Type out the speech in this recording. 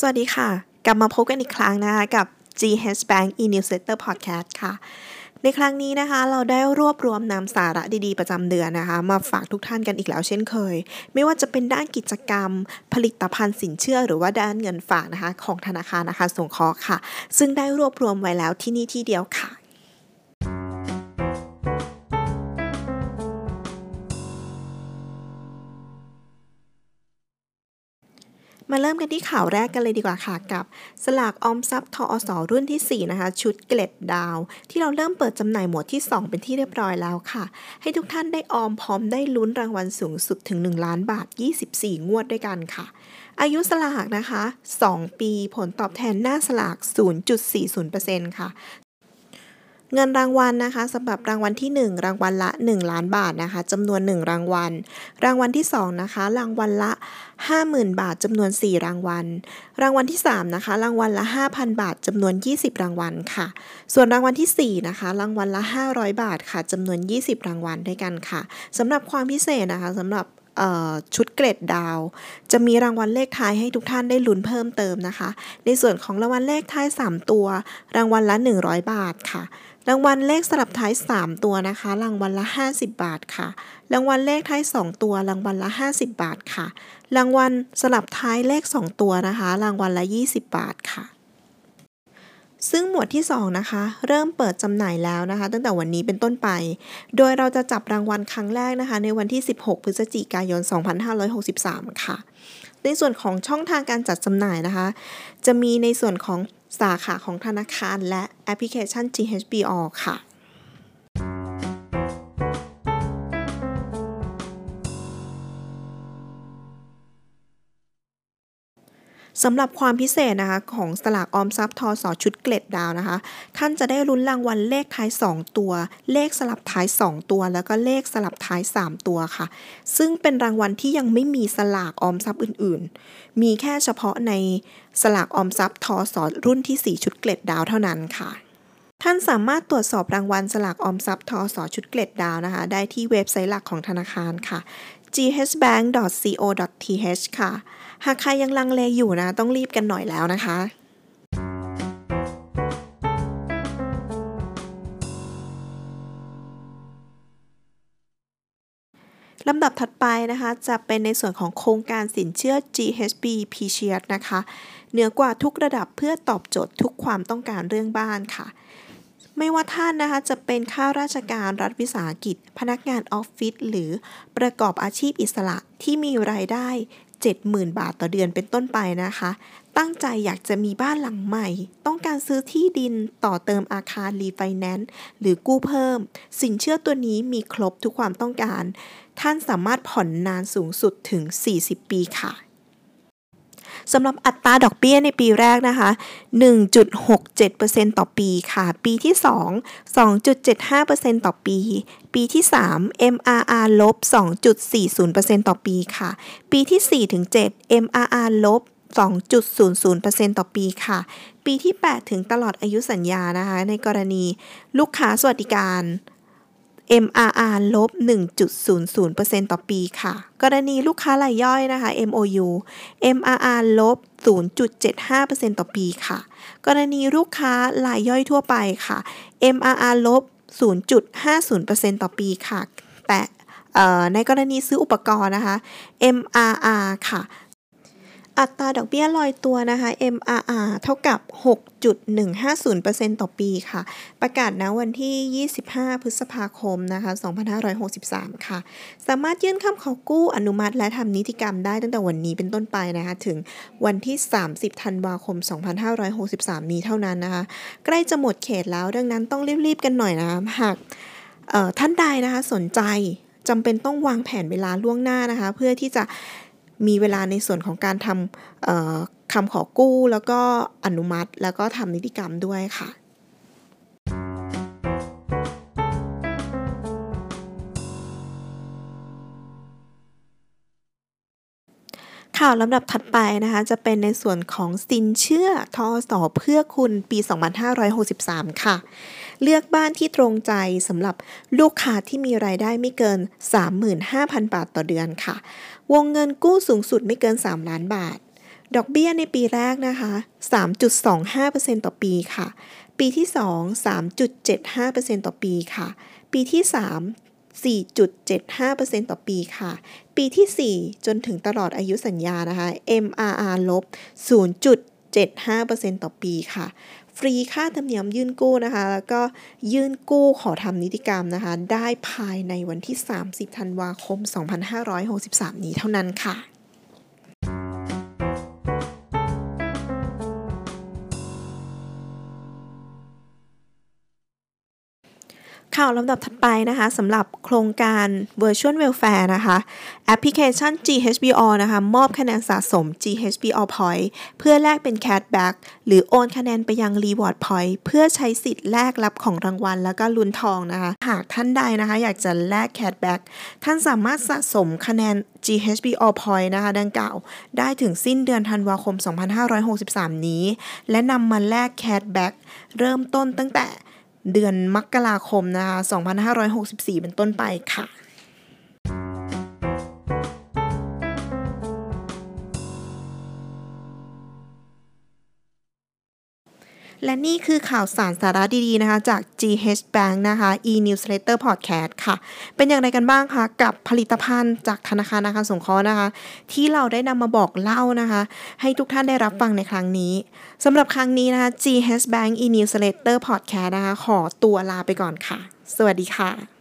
สวัสดีค่ะ กลับมาพบกันอีกครั้งนะคะกับ GH Bank e-newsletter podcast ค่ะ ในครั้งนี้นะคะ เราได้รวบรวมนำสาระดีๆ ประจำเดือนนะคะ มาฝากทุกท่านกันอีกแล้วเช่นเคย ไม่ว่าจะเป็นด้านกิจกรรม ผลิตภัณฑ์สินเชื่อ หรือว่าด้านเงินฝากนะคะ ของธนาคารนะคะสงเคราะห์ค่ะ ซึ่งได้รวบรวมไว้แล้วที่นี่ที่เดียวค่ะ มาเริ่มกันที่ข่าวแรกกันเลยดีกว่าค่ะกับ สลากออมทรัพย์ทอสรุ่นที่ 4 นะคะ ชุดเกล็ดดาว ที่เราเริ่มเปิดจำหน่ายหมวดที่ 2 เป็นที่เรียบร้อยแล้วค่ะ ให้ทุกท่านได้ออมพร้อมได้ลุ้นรางวัลสูงสุดถึง 1 ล้านบาท 24 งวดด้วยกันค่ะ อายุสลากนะคะ 2 ปีผลตอบแทนหน้าสลาก 0.40%ค่ะ เงินรางวัลนะคะสำหรับรางวัลที่ 1 รางวัลละ 1 ล้านบาทนะคะจำนวน 1 รางวัล รางวัลที่2นะคะรางวัลละ 50,000 บาทจำนวน 4 รางวัล รางวัลที่3นะคะรางวัลละ 5,000 บาทจำนวน 20 รางวัลค่ะ ส่วนรางวัลที่4นะคะรางวัลละ 500 บาทค่ะจำนวน 20 รางวัลด้วยกันค่ะสำหรับความพิเศษนะคะสำหรับชุดเกรดดาว จะมีรางวัลเลขท้ายให้ทุกท่านได้ลุ้นเพิ่มเติมนะคะ ในส่วนของรางวัลเลขท้าย 3 ตัว รางวัลละ 100 บาทค่ะ รางวัลเลขสลับท้าย 3 ตัวนะคะ รางวัลละ 50 บาทค่ะ รางวัลเลขท้าย 2 ตัว รางวัลละ 50 บาทค่ะ รางวัลสลับท้ายเลข 2 ตัวนะคะ รางวัลละ 20 บาทค่ะ ซึ่งหมวดที่ 2 นะคะ เริ่มเปิดจำหน่ายแล้วนะคะ ตั้งแต่วันนี้เป็นต้นไป โดยเราจะจับรางวัลครั้งแรกนะคะ ในวันที่ 16 พฤศจิกายน 2563 ค่ะ ในส่วนของช่องทางการจัดจำหน่ายนะคะ จะมีในส่วนของสาขาของธนาคารและแอปพลิเคชัน GHBO ค่ะ สำหรับความพิเศษนะคะของสลากออมทรัพย์ทอสอชุดเกล็ดดาวนะคะ ท่านจะได้ลุ้นรางวัลเลขท้าย 2 ตัว เลขสลับท้าย 2 ตัว แล้วก็เลขสลับท้าย 3 ตัวค่ะ ซึ่งเป็นรางวัลที่ยังไม่มีสลากออมทรัพย์อื่น ๆ มีแค่เฉพาะในสลากออมทรัพย์ทอสอรุ่นที่ 4 ชุดเกล็ดดาวเท่านั้นค่ะท่านสามารถตรวจสอบรางวัลสลากออมทรัพย์ทอสอชุดเกล็ดดาวนะคะ ได้ที่เว็บไซต์หลักของธนาคารค่ะ ghbank.co.th ค่ะ หากใครยังลังเลอยู่นะ ต้องรีบกันหน่อยแล้วนะคะลำดับถัดไปนะคะจะเป็นในส่วนของโครงการสินเชื่อ GHB p c h นะคะ เหนือกว่าทุกระดับเพื่อตอบโจทย์ทุกความต้องการเรื่องบ้านค่ะ ไม่ว่าท่านนะคะจะเป็นข้าราชการรัฐวิสาหกิจ พนักงานออฟฟิศหรือประกอบอาชีพอิสระที่มีรายได้ 70,000 บาทต่อเดือนเป็นต้นไปนะคะ ตั้งใจอยากจะมีบ้านหลังใหม่ ต้องการซื้อที่ดินต่อเติมอาคารรีไฟแนนซ์หรือกู้เพิ่ม สินเชื่อตัวนี้มีครบทุกความต้องการ ท่านสามารถผ่อนนานสูงสุดถึง 40 ปีค่ะ สำหรับอัตราดอกเบี้ยในปีแรกนะคะ 1.67%ต่อปีค่ะ ปีที่ 2 2.75%ต่อปี ปีที่ 3 MRR ลบ 2.40%ต่อปีค่ะ ปีที่4ถึง7 MRR ลบ2.00%ต่อปีค่ะ ปีที่ 8 ถึงตลอดอายุสัญญานะคะ ในกรณีลูกค้าสวัสดิการ MRR ลบ 1.00%ต่อปีค่ะ กรณีลูกค้ารายย่อยนะคะ MOU MRR ลบ 0.75%ต่อปีค่ะ กรณีลูกค้ารายย่อยทั่วไปค่ะ MRR ลบ 0.50%ต่อปีค่ะ แต่ในกรณีซื้ออุปกรณ์นะคะ MRR ค่ะ อัตราดอกเบี้ยลอยตัวนะคะ MRR เท่ากับ 6.150%ต่อปีค่ะ ประกาศณวันที่ 25 พฤษภาคมนะคะ 2563 ค่ะ สามารถยื่นคำขอกู้อนุมัติและทำนิติกรรมได้ตั้งแต่วันนี้เป็นต้นไปนะคะ ถึงวันที่ 30 ธันวาคม 2563 นี้เท่านั้นนะคะ ใกล้จะหมดเขตแล้ว ดังนั้นต้องรีบๆกันหน่อยนะคะหากท่านใดนะคะสนใจจำเป็นต้องวางแผนเวลาล่วงหน้านะคะ เพื่อที่จะ มีเวลาในส่วนของการทำคำขอกู้ แล้วก็อนุมัติ แล้วก็ทำนิติกรรมด้วยค่ะ ข่าวลำดับถัดไปนะคะจะเป็นในส่วนของสินเชื่อทอสอเพื่อคุณปี 2563 ค่ะ เลือกบ้านที่ตรงใจสำหรับลูกค้าที่มีรายได้ไม่เกิน 35,000 บาทต่อเดือนค่ะ วงเงินกู้สูงสุดไม่เกิน 3 ล้านบาท ดอกเบี้ยในปีแรกนะคะ 3.25%ต่อปีค่ะ ปีที่ 2 3.75%ต่อปีค่ะ ปีที่ 3 4.75%ต่อปีค่ะ ปีที่ 4 จนถึงตลอดอายุสัญญานะคะ MRR ลบ 0.75%ต่อปีค่ะ ฟรีค่าธรรมเนียมยื่นกู้นะคะ แล้วก็ยื่นกู้ขอทำนิติกรรมนะคะ ได้ภายในวันที่ 30 ธันวาคม 2563 นี้เท่านั้นค่ะ ข่าวลำดับถัดไปนะคะสำหรับโครงการ Virtual Welfare นะคะแอปพลิเคชัน GHBO นะคะมอบคะแนนสะสม GHBO Point เพื่อแลกเป็น Cashback หรือโอนคะแนนไปยัง Reward Point เพื่อใช้สิทธิ์แลกรับของรางวัล แล้วก็ลุ้นทองนะคะ หากท่านใดนะคะ อยากจะแลก Cashback ท่านสามารถสะสมคะแนน GHBO Point นะคะดังกล่าว ได้ถึงสิ้นเดือนธันวาคม 2563 นี้ และนำมาแลก Cashback เริ่มต้นตั้งแต่ เดือนมกราคมนะคะ 2564 เป็นต้นไปค่ะ และนี่คือข่าวสารสาระดีๆนะคะ จาก GH Bank นะคะ e-newsletter podcast ค่ะ เป็นอย่างไรกันบ้างคะ กับผลิตภัณฑ์จากธนาคารอาคารสงเคราะห์นะคะ ที่เราได้นำมาบอกเล่านะคะ ให้ทุกท่านได้รับฟังในครั้งนี้สำหรับครั้งนี้นะคะ GH Bank e-newsletter podcast นะคะ ขอตัวลาไปก่อนค่ะ สวัสดีค่ะ